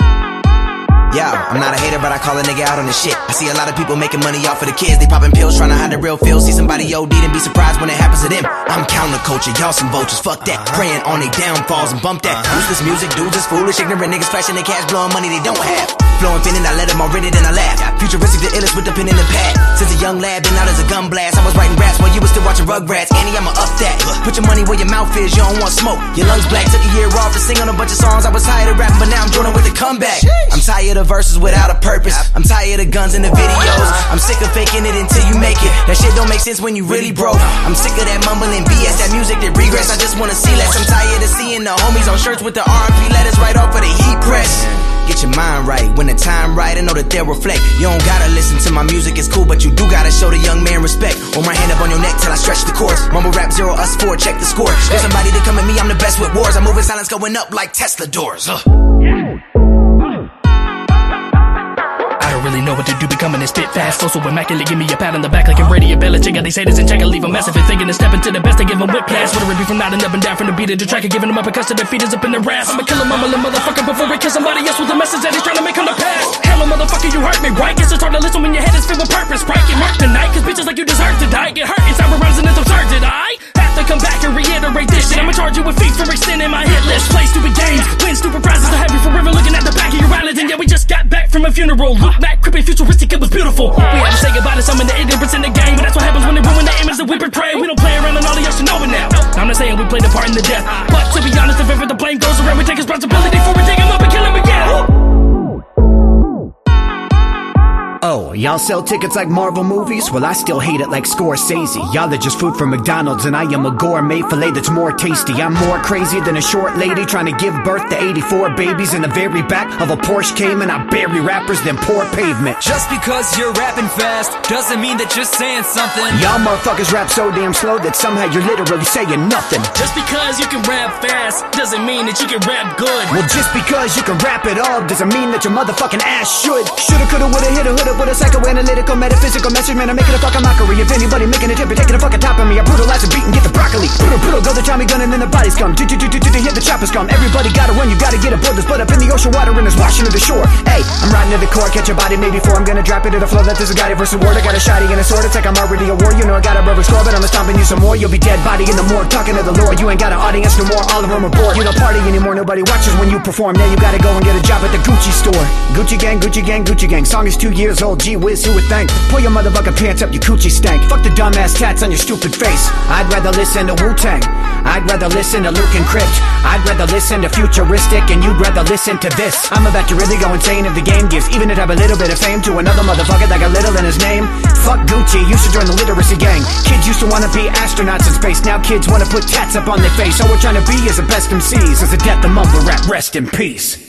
Yo, I'm not a hater, but I call a nigga out on the shit. I see a lot of people making money off of the kids. They popping pills, trying to hide the real feel. See somebody OD and be surprised when it happens to them. I'm counterculture, y'all some vultures. Fuck that. Uh-huh. Praying on they downfalls and bump that. Uh-huh. Useless music, dudes is foolish, ignorant niggas flashing their cash, blowing money they don't have. Flowing and I let them all read it and I laugh. Futuristic, the illest with the pen in the pad. Since a young lad, been out as a gun blast. I was writing raps while you was still watching Rugrats. Annie, I'ma up that. Put your money where your mouth is, you don't want smoke. Your lungs black, took a year off to sing on a bunch of songs. I was tired of rapping, but now I'm joining with the comeback. I'm tired of verses without a purpose. I'm tired of guns in the videos. Uh-huh. I'm sick of faking it until you make it. That shit don't make sense when you really broke. I'm sick of that mumbling BS, that music that regress. I just wanna see less. I'm tired of seeing the homies on shirts with the R&B letters right off of the heat press. Get your mind right when the time right. I know that they'll reflect. You don't gotta listen to my music, it's cool, but you do gotta show the young man respect. Hold my hand up on your neck till I stretch the chords. Mumble rap zero, us four, check the score. There's somebody to come at me, I'm the best with wars. I'm moving silence going up like Tesla doors. Ugh. I really know what to do, becoming a spit fast. So so immaculate, give me a pat on the back like I'm ready. A Belichick, got these haters and check and leave a mess. If you're thinking of stepping to the best, I give them whiplash. Whatever it be from nodding up and down from the beat of the track and giving them uppercuts to their feet is up in the ass. I'ma kill a mumbling motherfucker before we kill somebody else with a message that he's trying to make come to pass. Hello, motherfucker, you hurt me, right? Guess it's hard to listen when your head is filled with purpose, right? Get marked tonight, cause bitches like you deserve to die. Get hurt, it's our runs and it's absurd, did I? Have come back and reiterate this shit. I'ma charge you with feet for extending my hit list. Play stupid games, win stupid prizes, so heavy forever looking at the back of your island. And yeah, we just got back from a funeral. Look back, creepy, futuristic, it was beautiful. We had to say goodbye to some of the ignorance in the game, but that's what happens when they ruin the image that we portray. We don't play around and all of y'all should know it now. I'm not saying we played a part in the death, but to be honest, if ever the blame goes around, we take responsibility for it, dig up and kill him again. Oh, y'all sell tickets like Marvel movies? Well, I still hate it like Scorsese. Y'all are just food for McDonald's, and I am a gourmet filet that's more tasty. I'm more crazy than a short lady trying to give birth to 84 babies in the very back of a Porsche Cayman. I bury rappers than poor pavement. Just because you're rapping fast doesn't mean that you're saying something. Y'all motherfuckers rap so damn slow that somehow you're literally saying nothing. Just because you can rap fast doesn't mean that you can rap good. Well, just because you can rap it all doesn't mean that your motherfucking ass should. Shoulda, coulda, woulda, hit a hood'a, woulda, put a psychoanalytical, metaphysical message, man, I'm making a fucking mockery. If anybody making a tip, you're taking a fucking top of me. I brutalize a beat and get the broccoli. Brutal, brutal, go the Tommy gun and then the bodies come. Do, do, do, do, do, hit the choppers come. Everybody gotta run, you gotta get aboard. There's blood up in the ocean water and it's washing to the shore. Hey, I'm riding to the core, catch a body maybe four. I'm gonna drop it to the floor. That there's a guy versus war. I got a shotty and a sword. It's like I'm already a war. You know I got a rubber score, but I'm stomping you some more. You'll be dead body in the morgue, talking to the Lord. You ain't got an audience no more. All of them are bored. You don't party anymore. Nobody watches when you perform. Now you gotta go and get a job at the Gucci store. Gucci gang, Gucci gang, Gucci gang. Song is two years old. Gee whiz, who would think? Pull your motherfucking pants up, you coochie stank. Fuck the dumbass tats on your stupid face. I'd rather listen to Wu Tang. I'd rather listen to Luke and Crypt. I'd rather listen to Futuristic, and you'd rather listen to this. I'm about to really go insane if the game gives even it have a little bit of fame to another motherfucker that got little in his name. Fuck Gucci, you should join the literacy gang. Kids used to wanna be astronauts in space, now kids wanna put tats up on their face. All we're trying to be is the best MCs. Is the death of mumble rap, rest in peace.